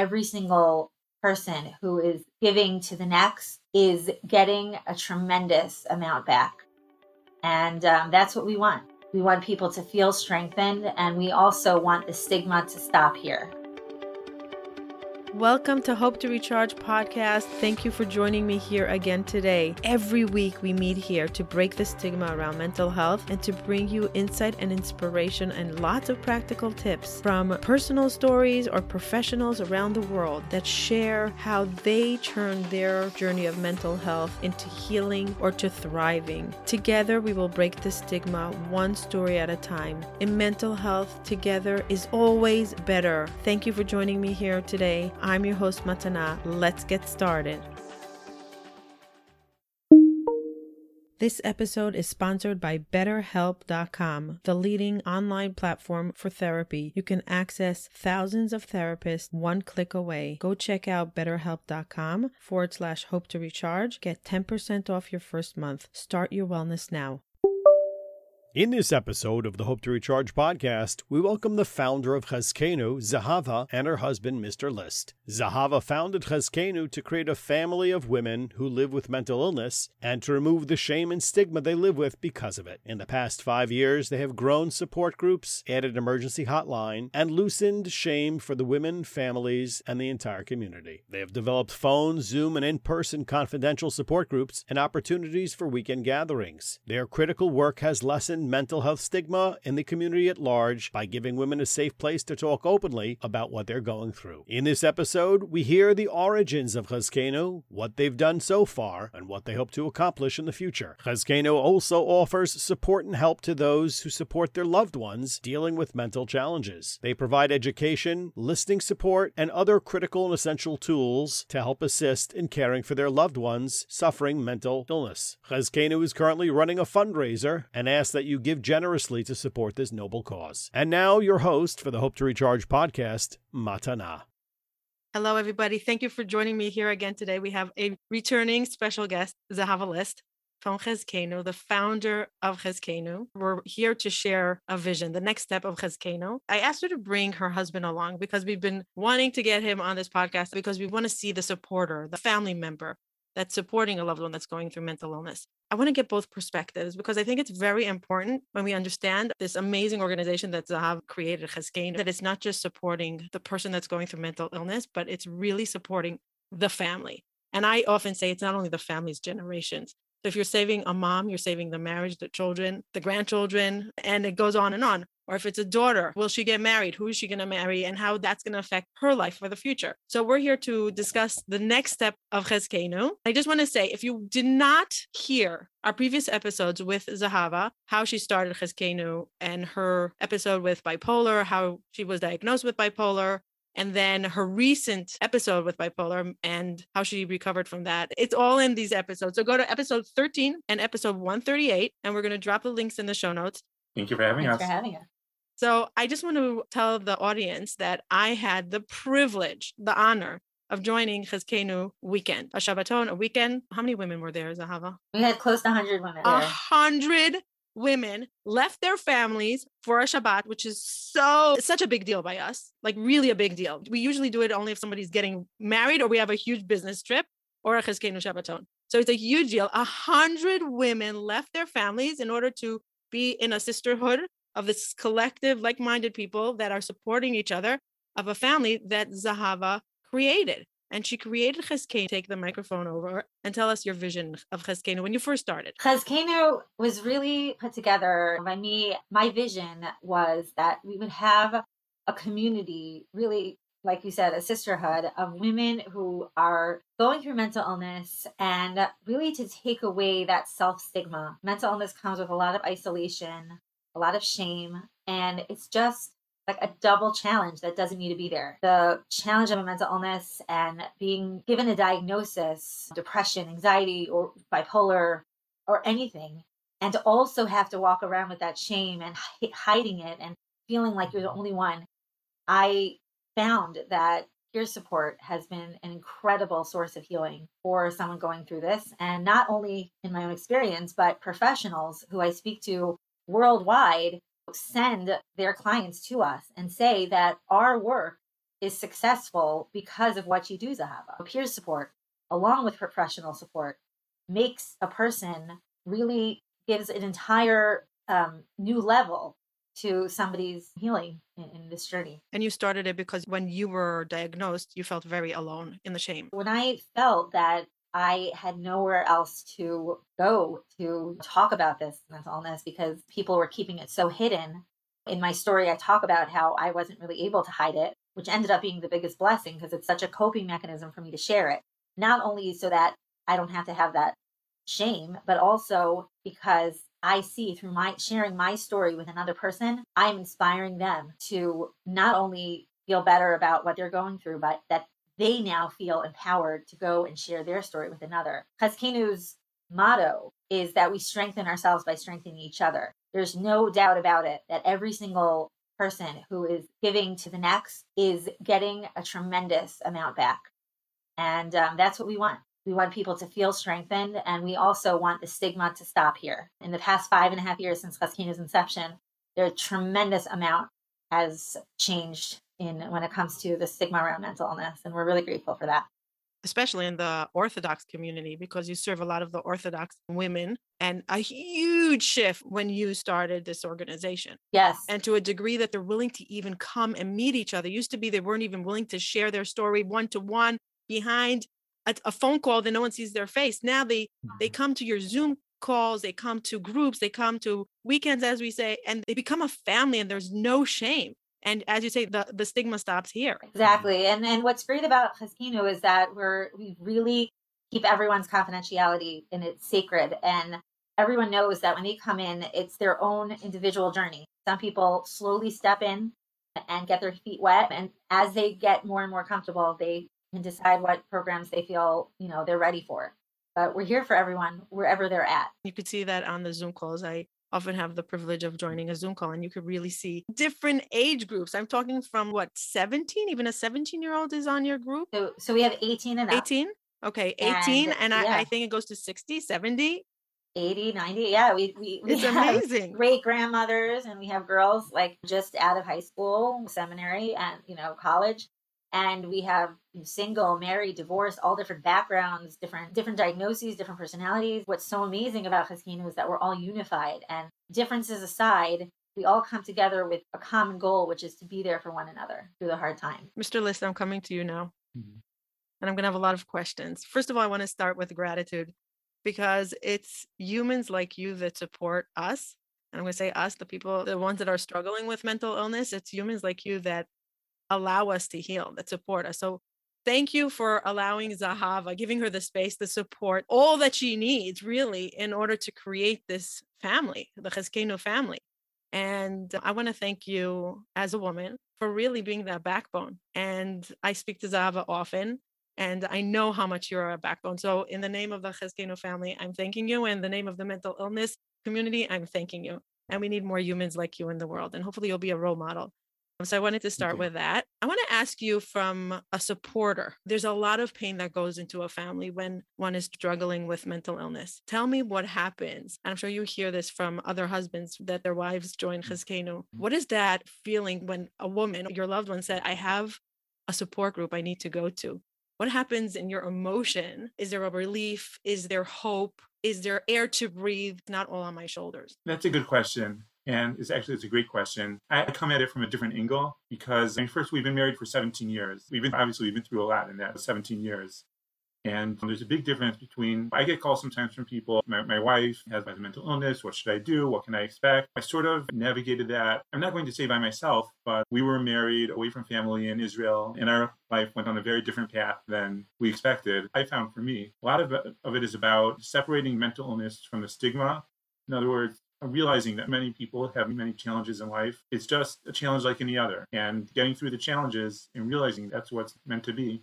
every single person who is giving to the next is getting a tremendous amount back. And um, that's what we want. We want people to feel strengthened, and we also want the stigma to stop here. Welcome to Hope to Recharge podcast. Thank you for joining me here again today. Every week we meet here to break the stigma around mental health and to bring you insight and inspiration and lots of practical tips from personal stories or professionals around the world that share how they turn their journey of mental health into healing or to thriving. Together we will break the stigma one story at a time. In mental health, together is always better. Thank you for joining me here today. I'm your host, Matana. Let's get started. This episode is sponsored by BetterHelp.com, the leading online platform for therapy. You can access thousands of therapists one click away. Go check out BetterHelp.com forward slash hope to recharge. Get 10% off your first month. Start your wellness now. In this episode of the Hope to Recharge podcast, we welcome the founder of Chazkenu, Zahava, and her husband, Mr. List. Zahava founded Chazkenu to create a family of women who live with mental illness and to remove the shame and stigma they live with because of it. In the past five years, they have grown support groups, added emergency hotline, and loosened shame for the women, families, and the entire community. They have developed phone, Zoom, and in-person confidential support groups and opportunities for weekend gatherings. Their critical work has lessened mental health stigma in the community at large by giving women a safe place to talk openly about what they're going through. In this episode, we hear the origins of Chazkenu, what they've done so far, and what they hope to accomplish in the future. Chazkenu also offers support and help to those who support their loved ones dealing with mental challenges. They provide education, listening support, and other critical and essential tools to help assist in caring for their loved ones suffering mental illness. Chazkenu is currently running a fundraiser and asks that you give generously to support this noble cause. And now, your host for the Hope to Recharge podcast, Matana. Hello, everybody. Thank you for joining me here again today. We have a returning special guest, Zahava List from Chazkenu, the founder of Chazkenu. We're here to share a vision, the next step of Chazkenu. I asked her to bring her husband along because we've been wanting to get him on this podcast because we want to see the supporter, the family member that's supporting a loved one that's going through mental illness. I want to get both perspectives because I think it's very important when we understand this amazing organization that Zahav created, Chazkenu, that it's not just supporting the person that's going through mental illness, but it's really supporting the family. And I often say it's not only the family's generations. So if you're saving a mom, you're saving the marriage, the children, the grandchildren, and it goes on and on or if it's a daughter, will she get married? Who is she going to marry? And how that's going to affect her life for the future. So we're here to discuss the next step of Chazkenu. I just want to say, if you did not hear our previous episodes with Zahava, how she started Chazkenu and her episode with bipolar, how she was diagnosed with bipolar, and then her recent episode with bipolar and how she recovered from that. It's all in these episodes. So go to episode 13 and episode 138, and we're going to drop the links in the show notes. Thank you for having Thanks us. for having us. So I just want to tell the audience that I had the privilege, the honor of joining Chazkenu weekend, a Shabbaton, a weekend. How many women were there, Zahava? We had close to 100 women A hundred women left their families for a Shabbat, which is so such a big deal by us, like really a big deal. We usually do it only if somebody's getting married or we have a huge business trip or a Chazkenu Shabbaton. So it's a huge deal. A hundred women left their families in order to be in a sisterhood of this collective, like minded people that are supporting each other of a family that Zahava created. And she created Chazkenu. Take the microphone over and tell us your vision of Chazkenu when you first started. Chazkenu was really put together by me. My vision was that we would have a community, really, like you said, a sisterhood of women who are going through mental illness and really to take away that self stigma. Mental illness comes with a lot of isolation, a lot of shame, and it's just like a double challenge that doesn't need to be there. The challenge of a mental illness and being given a diagnosis, depression, anxiety, or bipolar, or anything, and to also have to walk around with that shame and hiding it and feeling like you're the only one. I found that peer support has been an incredible source of healing for someone going through this. And not only in my own experience, but professionals who I speak to worldwide send their clients to us and say that our work is successful because of what you do, Zahava. Peer support, along with professional support, makes a person really gives an entire um, new level to somebody's healing in, in, this journey. And you started it because when you were diagnosed, you felt very alone in the shame. When I felt that I had nowhere else to go to talk about this mental illness because people were keeping it so hidden. In my story, I talk about how I wasn't really able to hide it, which ended up being the biggest blessing because it's such a coping mechanism for me to share it. Not only so that I don't have to have that shame, but also because I see through my sharing my story with another person, I'm inspiring them to not only feel better about what they're going through, but that they now feel empowered to go and share their story with another. Chazkenu's motto is that we strengthen ourselves by strengthening each other. There's no doubt about it that every single person who is giving to the next is getting a tremendous amount back. And um, that's what we want. We want people to feel strengthened, and we also want the stigma to stop here. In the past five and a half years since Chazkenu's inception, there a tremendous amount has changed in when it comes to the stigma around mental illness, and we're really grateful for that. Especially in the Orthodox community, because you serve a lot of the Orthodox women, and a huge shift when you started this organization. Yes. And to a degree that they're willing to even come and meet each other. Used to be they weren't even willing to share their story one to one behind a, a phone call that no one sees their face. Now they they mm-hmm. come to your Zoom calls, they come to groups, they come to weekends, as we say, and they become a family and there's no shame. And as you say, the, the stigma stops here. Mm-hmm. Exactly. And and what's great about Chazkenu is that we're we really keep everyone's confidentiality and it's sacred. And everyone knows that when they come in, it's their own individual journey. Some people slowly step in and get their feet wet. And as they get more and more comfortable, they can decide what programs they feel, you know, they're ready for. But we're here for everyone wherever they're at. You could see that on the Zoom calls. I often have the privilege of joining a Zoom call and you could really see different age groups. I'm talking from what, 17? Even a 17 year old is on your group? So, so we have 18 and 18? Okay, 18. And, and I, yeah. I think it goes to 60, 70. 80 90 yeah we, we, we it's amazing great grandmothers and we have girls like just out of high school seminary and you know college and we have single married divorced all different backgrounds different different diagnoses different personalities. What's so amazing about Chazkenu is that we're all unified and differences aside we all come together with a common goal which is to be there for one another through the hard time. Mr list i'm coming to you now. Mm-hmm. and i'm going to have a lot of questions. First of all i want to start with gratitude because it's humans like you that support us. And i'm going to say us the people the ones that are struggling with mental illness it's humans like you that allow us to heal, that support us. So thank you for allowing Zahava, giving her the space, the support, all that she needs really in order to create this family, the Chazkenu family. And I want to thank you as a woman for really being that backbone. And I speak to Zahava often, and I know how much you're a backbone. So, in the name of the Chazkenu family, I'm thanking you. In the name of the mental illness community, I'm thanking you. And we need more humans like you in the world. And hopefully, you'll be a role model. So I wanted to start with that. I want to ask you from a supporter. There's a lot of pain that goes into a family when one is struggling with mental illness. Tell me what happens. I'm sure you hear this from other husbands that their wives join mm, Mm-hmm. What is that feeling when a woman, your loved one said, I have a support group I need to go to? What happens in your emotion? Is there a relief? Is there hope? Is there air to breathe? Not all on my shoulders. That's a good question. And it's actually it's a great question. I come at it from a different angle because I mean, first we've been married for 17 years. We've been obviously we've been through a lot in that 17 years. And there's a big difference between I get calls sometimes from people, my, my wife has a mental illness, what should I do? What can I expect? I sort of navigated that. I'm not going to say by myself, but we were married away from family in Israel, and our life went on a very different path than we expected. I found for me, a lot of of it is about separating mental illness from the stigma. In other words, realizing that many people have many challenges in life. It's just a challenge like any other. And getting through the challenges and realizing that's what's meant to be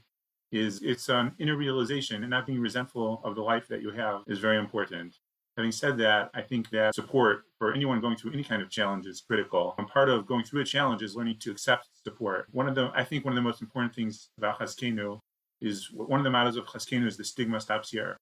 is it's an inner realization and not being resentful of the life that you have is very important. Having said that, I think that support for anyone going through any kind of challenge is critical. And part of going through a challenge is learning to accept support. One of the, I think one of the most important things about Chazkenu is one of the mottos of Chazkenu is the stigma stops here.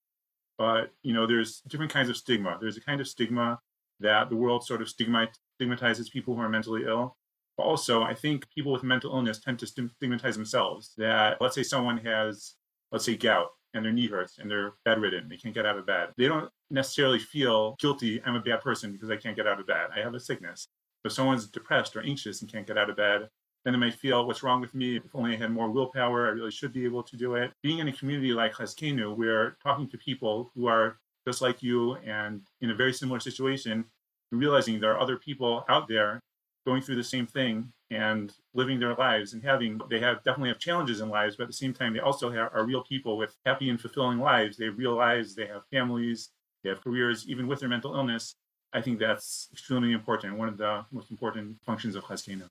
But, you know, there's different kinds of stigma. There's a kind of stigma that the world sort of stigmatizes people who are mentally ill. But also, I think people with mental illness tend to stigmatize themselves. That let's say someone has, let's say, gout and their knee hurts and they're bedridden, they can't get out of bed. They don't necessarily feel guilty, I'm a bad person because I can't get out of bed. I have a sickness. If someone's depressed or anxious and can't get out of bed, then they might feel, what's wrong with me? If only I had more willpower, I really should be able to do it. Being in a community like Chazkenu, we're talking to people who are just like you and in a very similar situation, realizing there are other people out there going through the same thing and living their lives and having they have definitely have challenges in lives but at the same time they also have, are real people with happy and fulfilling lives they realize they have families they have careers even with their mental illness i think that's extremely important one of the most important functions of chazkenu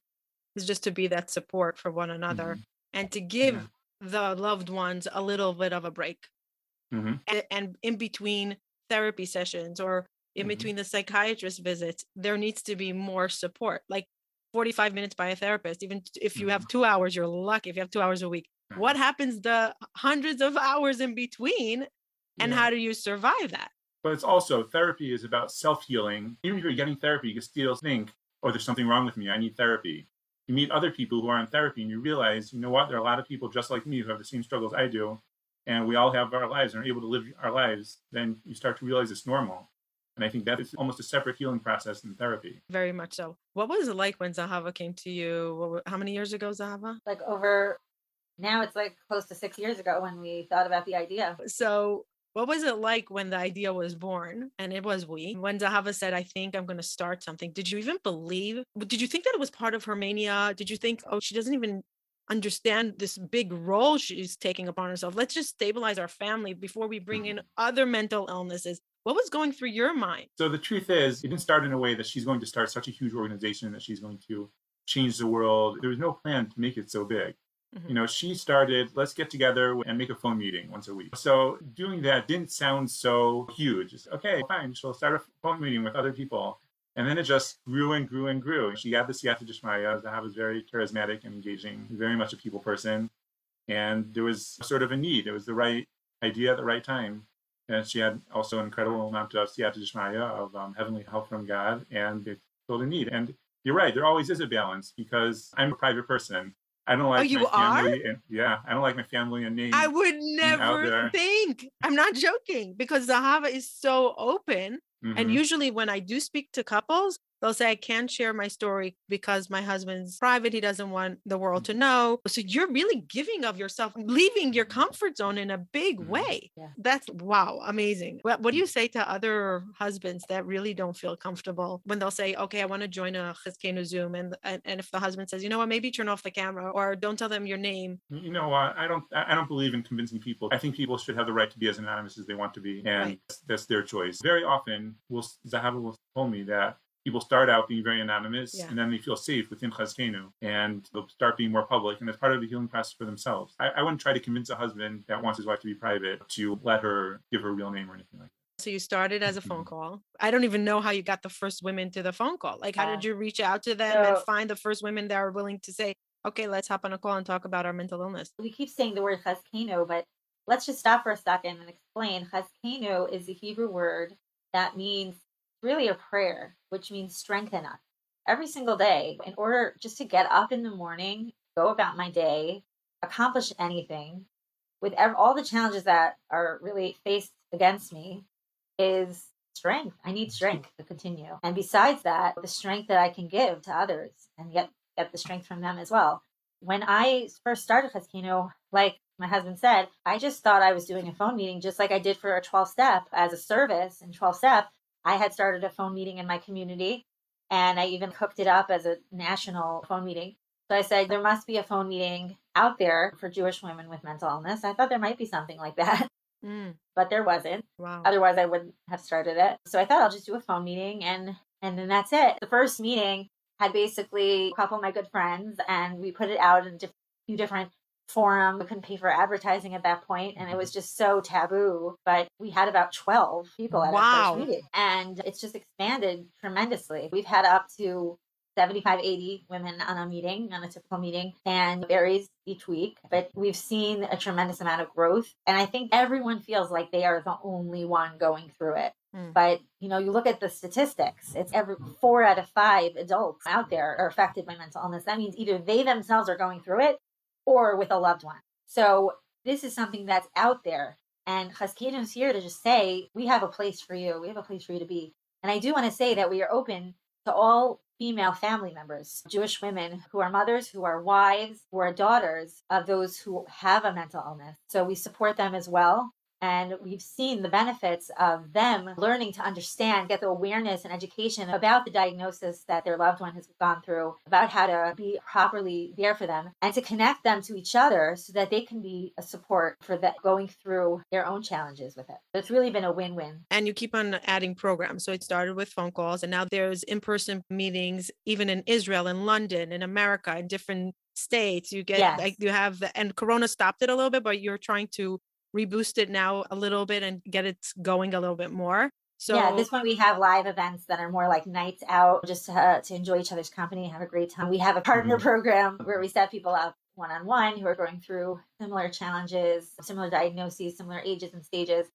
is just to be that support for one another mm-hmm. and to give yeah. the loved ones a little bit of a break mm-hmm. and, and, in between therapy sessions or in mm-hmm. between the psychiatrist visits there needs to be more support like 45 minutes by a therapist even if you have mm-hmm. two hours you're lucky if you have two hours a week what happens the hundreds of hours in between and yeah. how do you survive that but it's also therapy is about self-healing even if you're getting therapy you can still think oh there's something wrong with me i need therapy you meet other people who are in therapy and you realize you know what there are a lot of people just like me who have the same struggles i do and we all have our lives and are able to live our lives then you start to realize it's normal and I think that is almost a separate healing process than therapy. Very much so. What was it like when Zahava came to you? How many years ago, Zahava? Like over now, it's like close to six years ago when we thought about the idea. So, what was it like when the idea was born? And it was we. When Zahava said, I think I'm going to start something, did you even believe? Did you think that it was part of her mania? Did you think, oh, she doesn't even understand this big role she's taking upon herself? Let's just stabilize our family before we bring in mm-hmm. other mental illnesses. What was going through your mind? So the truth is, it didn't start in a way that she's going to start such a huge organization that she's going to change the world. There was no plan to make it so big. Mm-hmm. You know, she started, let's get together and make a phone meeting once a week. So doing that didn't sound so huge. Okay, fine, she'll start a phone meeting with other people. And then it just grew and grew and grew. She got the Siyata Dishmaya. Zahav was very charismatic and engaging, very much a people person. And there was sort of a need. It was the right idea at the right time and she had also an incredible amount of siyata dishmaya, of um, heavenly help from God, and they filled a need. And you're right, there always is a balance because I'm a private person. I don't oh, like oh, you my family. Are? And, yeah, I don't like my family and name. I would never think. I'm not joking because Zahava is so open. Mm-hmm. And usually, when I do speak to couples, They'll say, I can't share my story because my husband's private. He doesn't want the world mm. to know. So you're really giving of yourself, leaving your mm. comfort zone in a big mm-hmm. way. Yeah. That's wow, amazing. What, what do you mm. say to other husbands that really don't feel comfortable when they'll say, okay, I want to join a Chizkenu Zoom? And, and, and if the husband says, you know what, maybe turn off the camera or don't tell them your name. You know what? I don't, I don't believe in convincing people. I think people should have the right to be as anonymous as they want to be. And right. that's, that's their choice. Very often, will Zahava will tell me that people start out being very anonymous yeah. and then they feel safe within Chazkenu and they'll start being more public and that's part of the healing process for themselves. I, I, wouldn't try to convince a husband that wants his wife to be private to let her give her real name or anything like that. So you started as a phone mm-hmm. call. I don't even know how you got the first women to the phone call. Like how did you reach out to them so, and find the first women that are willing to say, okay, let's hop on a call and talk about our mental illness? We keep saying the word Chazkenu, but let's just stop for a second and explain. Chazkenu is a Hebrew word that means really a prayer, which means strengthen us every single day in order just to get up in the morning, go about my day, accomplish anything with every, all the challenges that are really faced against me is strength. I need strength to continue. And besides that, the strength that I can give to others and get, get the strength from them as well. When I first started Chazkenu, like my husband said, I just thought I was doing a phone meeting just like I did for a 12 step as a service in 12 step. I had started a phone meeting in my community and I even cooked it up as a national phone meeting. So I said, there must be a phone meeting out there for Jewish women with mental illness. I thought there might be something like that, mm. but there wasn't. Wow. Otherwise, I wouldn't have started it. So I thought I'll just do a phone meeting and and then that's it. The first meeting had basically a couple of my good friends and we put it out in a few different forum. We couldn't pay for advertising at that point, and it was just so taboo. But we had about 12 people at wow. our first meeting, and it's just expanded tremendously. We've had up to 75, 80 women on a meeting, on a typical meeting, and varies each week. But we've seen a tremendous amount of growth. And I think everyone feels like they are the only one going through it. Mm. But you know, you look at the statistics, it's every four out of five adults out there are affected by mental illness. That means either they themselves are going through it or with a loved one. So this is something that's out there. And Chazkeinu is here to just say, we have a place for you. We have a place for you to be. And I do want to say that we are open to all female family members, Jewish women who are mothers, who are wives, who are daughters of those who have a mental illness. So we support them as well. And we've seen the benefits of them learning to understand, get the awareness and education about the diagnosis that their loved one has gone through, about how to be properly there for them, and to connect them to each other so that they can be a support for that going through their own challenges with it. It's really been a win win. And you keep on adding programs. So it started with phone calls, and now there's in person meetings, even in Israel, in London, in America, in different states you get yes. like you have the and corona stopped it a little bit but you're trying to reboost it now a little bit and get it going a little bit more. So yeah, this one we have live events that are more like nights out, just to, uh, to enjoy each other's company, have a great time. We have a partner mm-hmm. program where we set people up one on one who are going through similar challenges, similar diagnoses, similar ages and stages.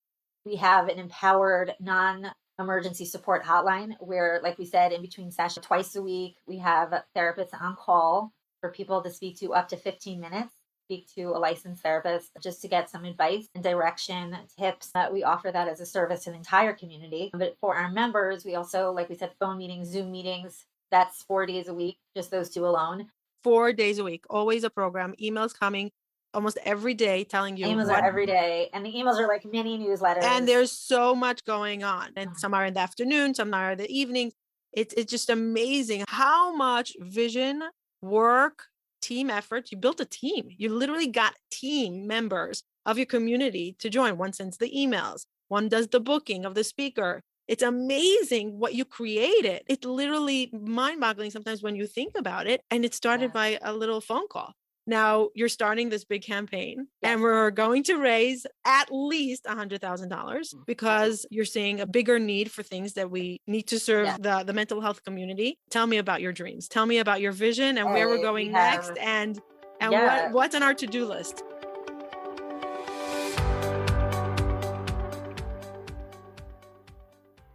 We have an empowered non emergency support hotline where, like we said, in between sessions, twice a week, we have therapists on call for people to speak to up to 15 minutes speak to a licensed therapist just to get some advice and direction, tips. Uh, we offer that as a service to the entire community. But for our members, we also, like we said, phone meetings, Zoom meetings. That's four days a week, just those two alone. Four days a week, always a program. Emails coming almost every day telling you emails what, are every day and the emails are like mini newsletters and there's so much going on and some are in the afternoon some are in the evening it's, it's just amazing how much vision work team effort. You built a team. You literally got team members of your community to join. One sends the emails, one does the booking of the speaker. It's amazing what you created. It's literally mind boggling sometimes when you think about it. And it started yeah. by a little phone call. Now you're starting this big campaign yes. and we're going to raise at least $100,000 mm, because you're seeing a bigger need for things that we need to serve yeah. the, the mental health community. Tell me about your dreams. Tell me about your vision and where we're going next and and yeah. what, what's on our to-do list.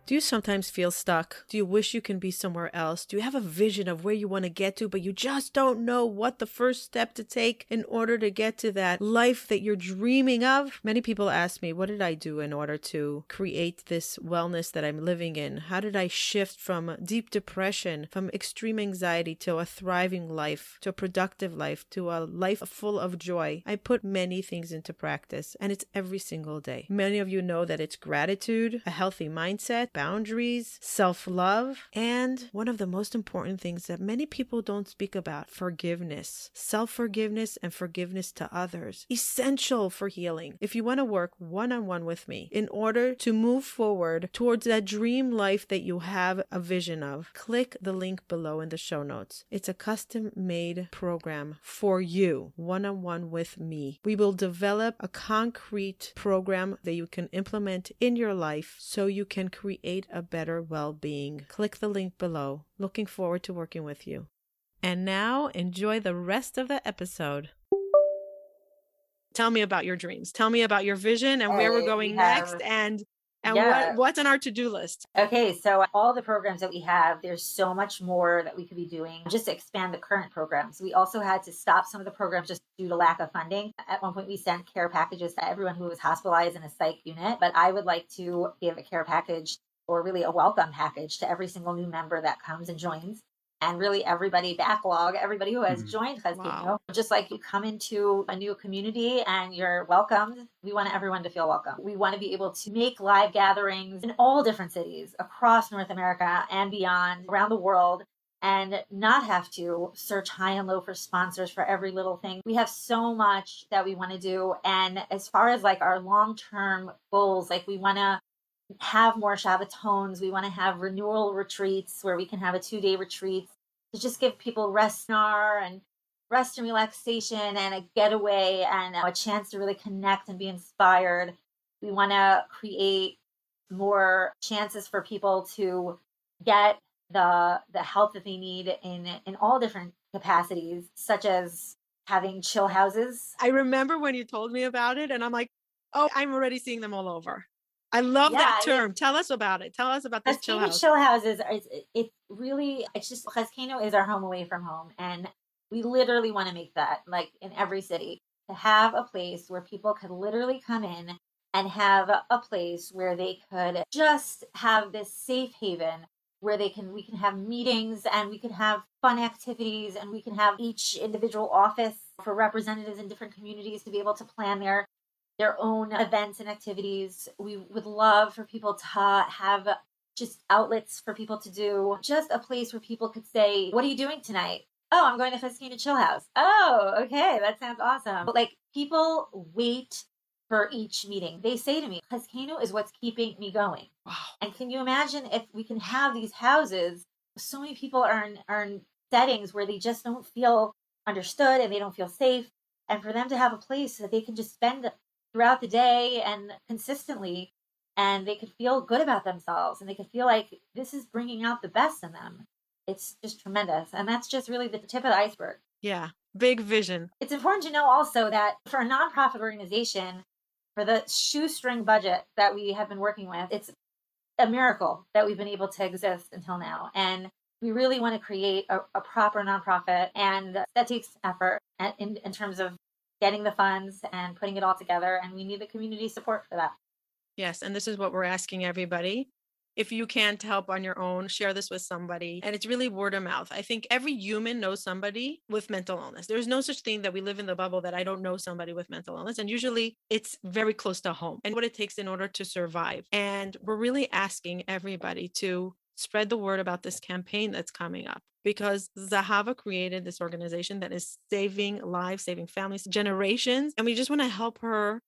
Do you sometimes feel stuck? Do you wish you can be somewhere else? Do you have a vision of where you want to get to, but you just don't know what the first step to take in order to get to that life that you're dreaming of? Many people ask me, what did I do in order to create this wellness that I'm living in? How did I shift from deep depression, from extreme anxiety to a thriving life, to a productive life, to a life full of joy? I put many things into practice and it's every single day. Many of you know that it's gratitude, a healthy mindset, boundaries, self love, and one of the most important things that many people don't speak about forgiveness. Self forgiveness and forgiveness to others. Essential for healing. If you want to work one on one with me in order to move forward towards that dream life that you have a vision of, click the link below in the show notes. It's a custom made program for you, one on one with me. We will develop a concrete program that you can implement in your life so you can create create a better well being. Click the link below. Looking forward to working with you. And now enjoy the rest of the episode. Tell me about your dreams. Tell me about your vision and where we're going next and and yeah. what, what's on our to-do list okay so all the programs that we have there's so much more that we could be doing just to expand the current programs we also had to stop some of the programs just due to lack of funding at one point we sent care packages to everyone who was hospitalized in a psych unit but i would like to give a care package or really a welcome package to every single new member that comes and joins. And really, everybody backlog, everybody who has mm-hmm. joined Chazkeinu, wow. just like you come into a new community and you're welcomed, we want everyone to feel welcome. We want to be able to make live gatherings in all different cities across North America and beyond, around the world, and not have to search high and low for sponsors for every little thing. We have so much that we want to do. And as far as like our long term goals, like we want to have more Shabbatones. We want to have renewal retreats where we can have a two day retreat to just give people rest and rest and relaxation and a getaway and a chance to really connect and be inspired. We want to create more chances for people to get the the help that they need in in all different capacities, such as having chill houses. I remember when you told me about it, and I'm like, oh, I'm already seeing them all over. I love Yeah, that term. Tell us about it. Tell us about this chill house. chill houses are it's, it's really it's just Chazkenu is our home away from home and we literally want to make that like in every city to have a place where people could literally come in and have a place where they could just have this safe haven where they can we can have meetings and we can have fun activities and we can have each individual office for representatives in different communities to be able to plan their their own events and activities. We would love for people to have just outlets for people to do, just a place where people could say, What are you doing tonight? Oh, I'm going to Chazkenu Chill House. Oh, okay, that sounds awesome. But like people wait for each meeting. They say to me, Chazkenu is what's keeping me going. Wow. And can you imagine if we can have these houses? So many people are in, are in settings where they just don't feel understood and they don't feel safe. And for them to have a place that they can just spend throughout the day and consistently, and they could feel good about themselves and they could feel like this is bringing out the best in them. It's just tremendous. And that's just really the tip of the iceberg. Yeah. Big vision. It's important to know also that for a nonprofit organization, for the shoestring budget that we have been working with, it's a miracle that we've been able to exist until now. And we really want to create a, a proper nonprofit, and that takes effort in, in terms of getting the funds and putting it all together. And we need the community support for that. Yes. And this is what we're asking everybody. If you can't help on your own, share this with somebody. And it's really word of mouth. I think every human knows somebody with mental illness. There's no such thing that we live in the bubble that I don't know somebody with mental illness. And usually it's very close to home and what it takes in order to survive. And we're really asking everybody to spread the word about this campaign that's coming up because Zahava created this organization that is saving lives, saving families, generations. And we just want to help her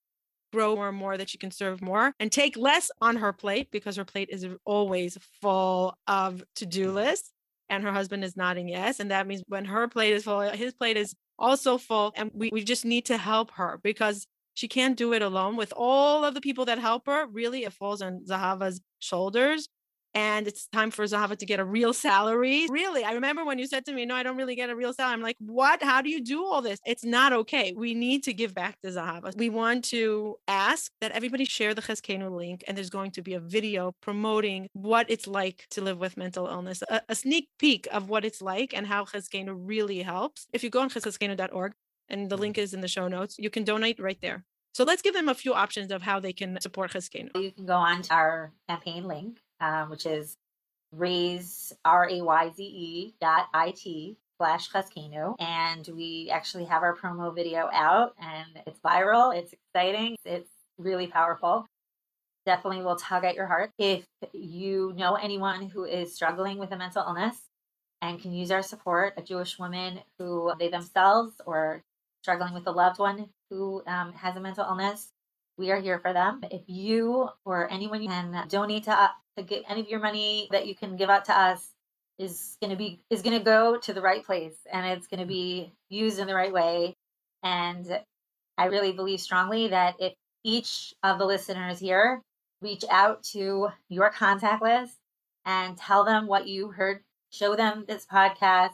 grow more and more that she can serve more and take less on her plate because her plate is always full of to-do mm. lists and her husband is nodding yes and that means when her plate is full his plate is also full and we, we just need to help her because she can't do it alone with all of the people that help her really it falls on zahava's shoulders and it's time for Zahava to get a real salary. Really, I remember when you said to me, No, I don't really get a real salary. I'm like, What? How do you do all this? It's not okay. We need to give back to Zahava. We want to ask that everybody share the Chazkenu link, and there's going to be a video promoting what it's like to live with mental illness, a, a sneak peek of what it's like and how Chazkenu really helps. If you go on chazkeinu.org, and the link mm-hmm. is in the show notes, you can donate right there. So let's give them a few options of how they can support Chazkenu. You can go on to our campaign link, um, which is raise r a y z e dot i t slash Chazkenu. And we actually have our promo video out and it's viral, it's exciting, it's really powerful. Definitely will tug at your heart. If you know anyone who is struggling with a mental illness and can use our support, a Jewish woman who they themselves or struggling with a loved one who um, has a mental illness, we are here for them. If you or anyone can donate to, uh, to get any of your money that you can give out to us is going to be is going to go to the right place and it's going to be used in the right way. And I really believe strongly that if each of the listeners here reach out to your contact list and tell them what you heard, show them this podcast,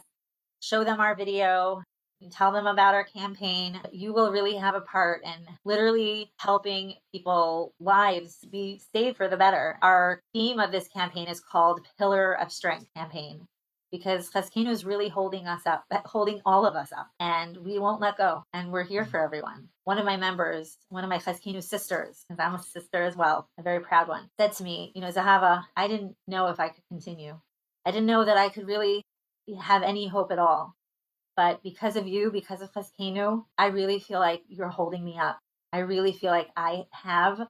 show them our video, tell them about our campaign, you will really have a part in literally helping people lives be saved for the better. Our theme of this campaign is called Pillar of Strength campaign because Chazkenu is really holding us up, holding all of us up, and we won't let go. And we're here for everyone. One of my members, one of my Chazkenu sisters, because I'm a sister as well, a very proud one, said to me, You know, Zahava, I didn't know if I could continue. I didn't know that I could really have any hope at all. But because of you, because of Chazkenu, I really feel like you're holding me up. I really feel like I have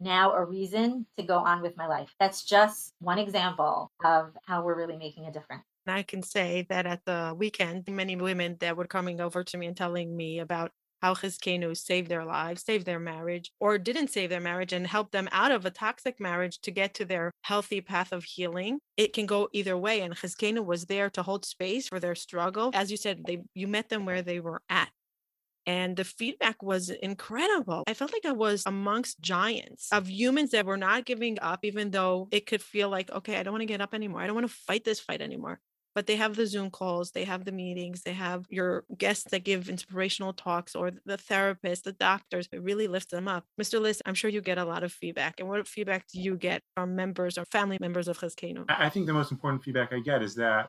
now a reason to go on with my life. That's just one example of how we're really making a difference. And I can say that at the weekend, many women that were coming over to me and telling me about how Chizkenu saved their lives, saved their marriage, or didn't save their marriage and helped them out of a toxic marriage to get to their healthy path of healing. It can go either way. And Chizkenu was there to hold space for their struggle. As you said, they you met them where they were at. And the feedback was incredible. I felt like I was amongst giants of humans that were not giving up, even though it could feel like, okay, I don't want to get up anymore. I don't want to fight this fight anymore. But they have the Zoom calls, they have the meetings, they have your guests that give inspirational talks or the therapists, the doctors. It really lifts them up. Mr. List, I'm sure you get a lot of feedback. And what feedback do you get from members or family members of Chazkeinu? I think the most important feedback I get is that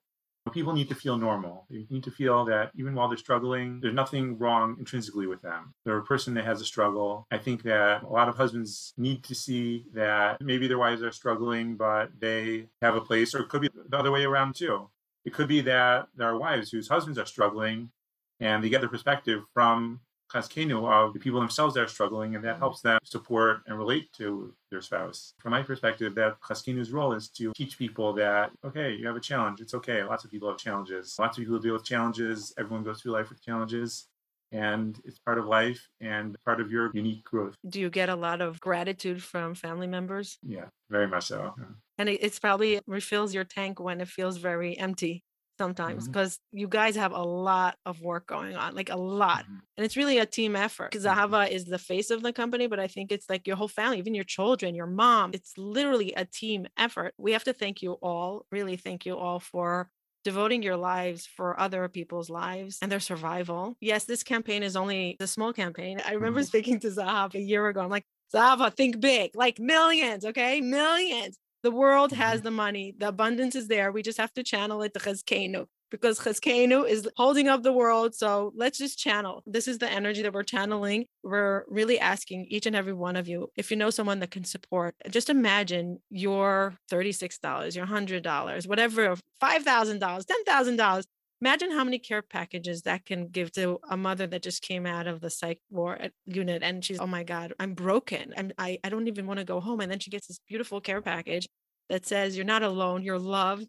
people need to feel normal. They need to feel that even while they're struggling, there's nothing wrong intrinsically with them. They're a person that has a struggle. I think that a lot of husbands need to see that maybe their wives are struggling, but they have a place, or it could be the other way around too. It could be that there are wives whose husbands are struggling and they get their perspective from Chazkeinu of the people themselves that are struggling, and that helps them support and relate to their spouse. From my perspective, that Chazkeinu's role is to teach people that, okay, you have a challenge. It's okay. Lots of people have challenges. Lots of people deal with challenges. Everyone goes through life with challenges. And it's part of life and part of your unique growth. Do you get a lot of gratitude from family members? Yeah, very much so. And it's probably refills your tank when it feels very empty sometimes because mm-hmm. you guys have a lot of work going on, like a lot. Mm-hmm. And it's really a team effort because mm-hmm. Zahava is the face of the company, but I think it's like your whole family, even your children, your mom. It's literally a team effort. We have to thank you all, really thank you all for devoting your lives for other people's lives and their survival. Yes, this campaign is only a small campaign. I remember mm-hmm. speaking to Zahav a year ago. I'm like, Zahava, think big, like millions, okay? Millions. The world has mm-hmm. the money. The abundance is there. We just have to channel it to Chazkeinu because Chazkeinu is holding up the world. So let's just channel. This is the energy that we're channeling. We're really asking each and every one of you, if you know someone that can support, just imagine your $36, your $100, whatever, $5,000, $10,000. Imagine how many care packages that can give to a mother that just came out of the psych ward uh, unit and she's, oh my God, I'm broken. I'm, I, I don't even want to go home. And then she gets this beautiful care package that says, You're not alone, you're loved,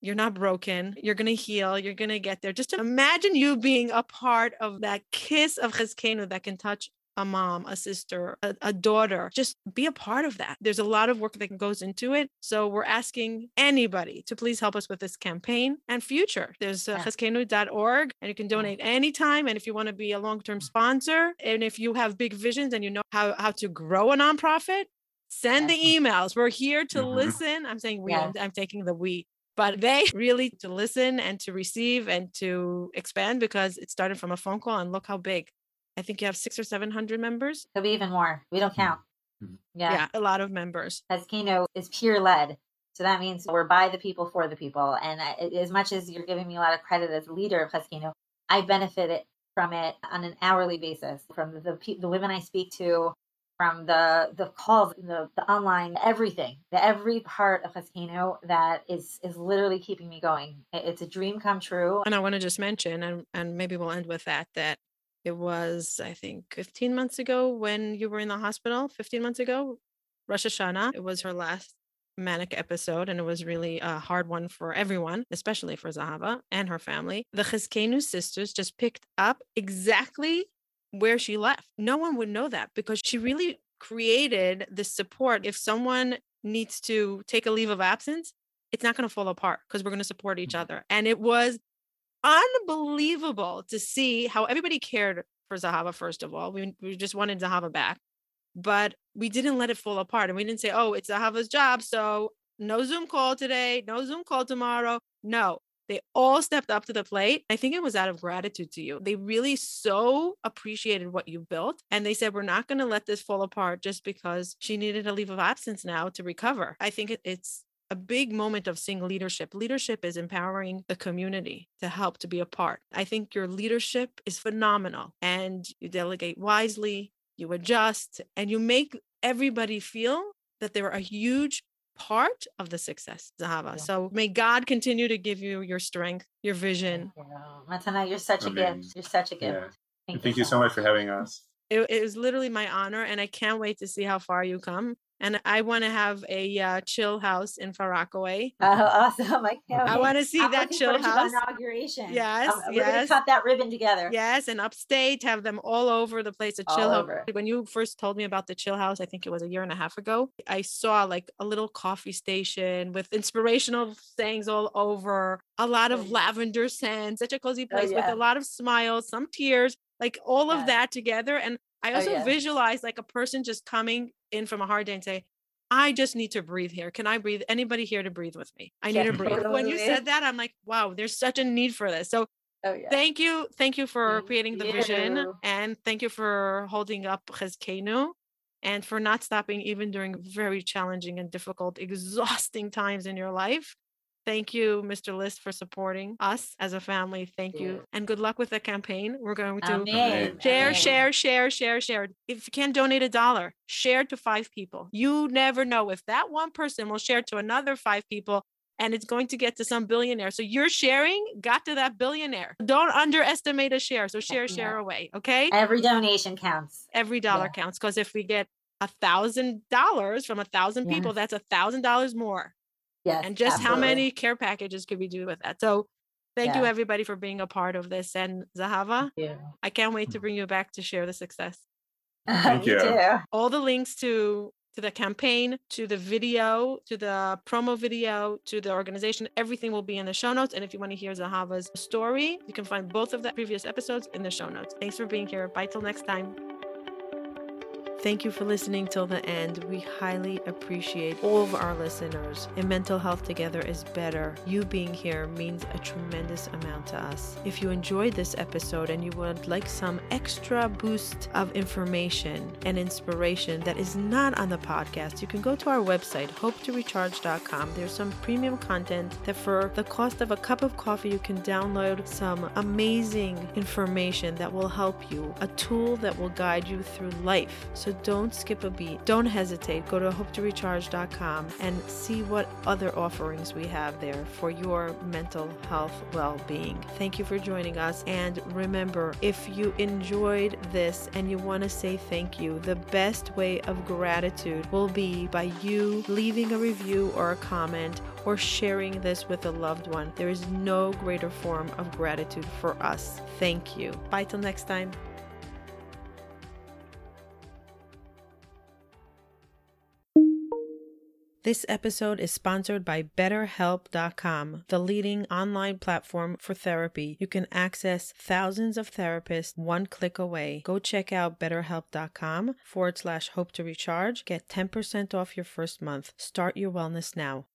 you're not broken, you're going to heal, you're going to get there. Just imagine you being a part of that kiss of Chazkeinu that can touch a mom, a sister, a, a, daughter. Just be a part of that. There's a lot of work that goes into it. So we're asking anybody to please help us with this campaign and future. There's uh, and you can donate anytime. And if you want to be a long-term sponsor and if you have big visions and you know how, how to grow a nonprofit, send the emails. We're here to mm-hmm. listen. I'm saying we, I'm, I'm taking the we but they really to listen and to receive and to expand because it started from a phone call and look how big I think you have six or 700 members. Could be even more. We don't count. Mm-hmm. Yeah. yeah, a lot of members. Chazkeinu is peer led. So that means we're by the people for the people. And as much as you're giving me a lot of credit as a leader of Chazkeinu, I benefited from it on an hourly basis from the, the, the women I speak to, from the the calls, the, the online, everything, the every part of Chazkeinu that is is literally keeping me going. It's a dream come true. And I want to just mention, and and maybe we'll end with that, that it was, I think, 15 months ago when you were in the hospital, 15 months ago, Rosh Hashanah. It was her last manic episode, and it was really a hard one for everyone, especially for Zahava and her family. The Chizkenu sisters just picked up exactly where she left. No one would know that because she really created this support. If someone needs to take a leave of absence, it's not going to fall apart because we're going to support each mm-hmm. other. And it was unbelievable to see how everybody cared for Zahava, first of all. We, we just wanted Zahava back, but we didn't let it fall apart. And we didn't say, oh, it's Zahava's job. So no Zoom call today, no Zoom call tomorrow. No, they all stepped up to the plate. I think it was out of gratitude to you. They really so appreciated what you built. And they said, We're not going to let this fall apart just because she needed a leave of absence now to recover. I think it's a big moment of seeing leadership. Leadership is empowering the community to help to be a part. I think your leadership is phenomenal and you delegate wisely, you adjust, and you make everybody feel that they're a huge part of the success, Zahava. Yeah. So may God continue to give you your strength, your vision. You. Matana, you're such Amen. a gift. You're such a gift. Yeah. Thank, Thank you so much for having us. It, it was literally my honor, and I can't wait to see how far you come and I want to have a uh, chill house in Far Rockaway. Oh, awesome! I. I want to see I'm that chill house inauguration. Yes, um, we're yes. gonna cut that ribbon together. Yes, and upstate, have them all over the place. A chill house. When you first told me about the chill house, I think it was a year and a half ago. I saw like a little coffee station with inspirational sayings all over. A lot of lavender scents. Such a cozy oh, place oh, yeah. with a lot of smiles, some tears, like all of that together. And I oh, also oh, yeah. visualize like a person just coming in from a hard day and say, I just need to breathe here. Can I breathe? Anybody here to breathe with me? I need to breathe. When you said that, I'm like, wow, there's such a need for this. So Oh yeah. thank you. Thank you for Thank creating the vision and thank you for holding up Chazkenu and for not stopping even during very challenging and difficult, exhausting times in your life. Thank you, Mr. List, for supporting us as a family. Thank you. you. And good luck with the campaign. We're going to Amen. Share, Amen. share, share, share, share. If you can donate a dollar, share to five people. You never know if that one person will share to another five people and it's going to get to some billionaire. So your sharing got to that billionaire. Don't underestimate a share. So share, share away. Okay. Every donation counts. Every dollar Yeah. counts because if we get a thousand dollars from a thousand people, Yes. that's a thousand dollars more. Yes. And just how many care packages could we do with that? So thank you everybody for being a part of this. And Zahava, Thank. I can't wait to mm. bring you back to share the success. Thank Me you. too. all the links to to the campaign to the video to the promo video to the organization everything will be in the show notes and if you want to hear zahava's story you can find both of the previous episodes in the show notes thanks for being here bye till next time Thank you for listening till the end. We highly appreciate all of our listeners. And Mental Health Together is better. You being here means a tremendous amount to us. If you enjoyed this episode and you would like some extra boost of information and inspiration that is not on the podcast, you can go to our website, hopetorecharge.com. There's some premium content that for the cost of a cup of coffee, you can download some amazing information that will help you, a tool that will guide you through life. So don't skip a beat. Don't hesitate. Go to hopetorecharge.com and see what other offerings we have there for your mental health well being. Thank you for joining us. And remember, if you enjoyed this and you want to say thank you, the best way of gratitude will be by you leaving a review or a comment or sharing this with a loved one. There is no greater form of gratitude for us. Thank you. Bye till next time. This episode is sponsored by BetterHelp.com, the leading online platform for therapy. You can access thousands of therapists one click away. Go check out BetterHelp.com forward slash hope to recharge. Get 10% off your first month. Start your wellness now.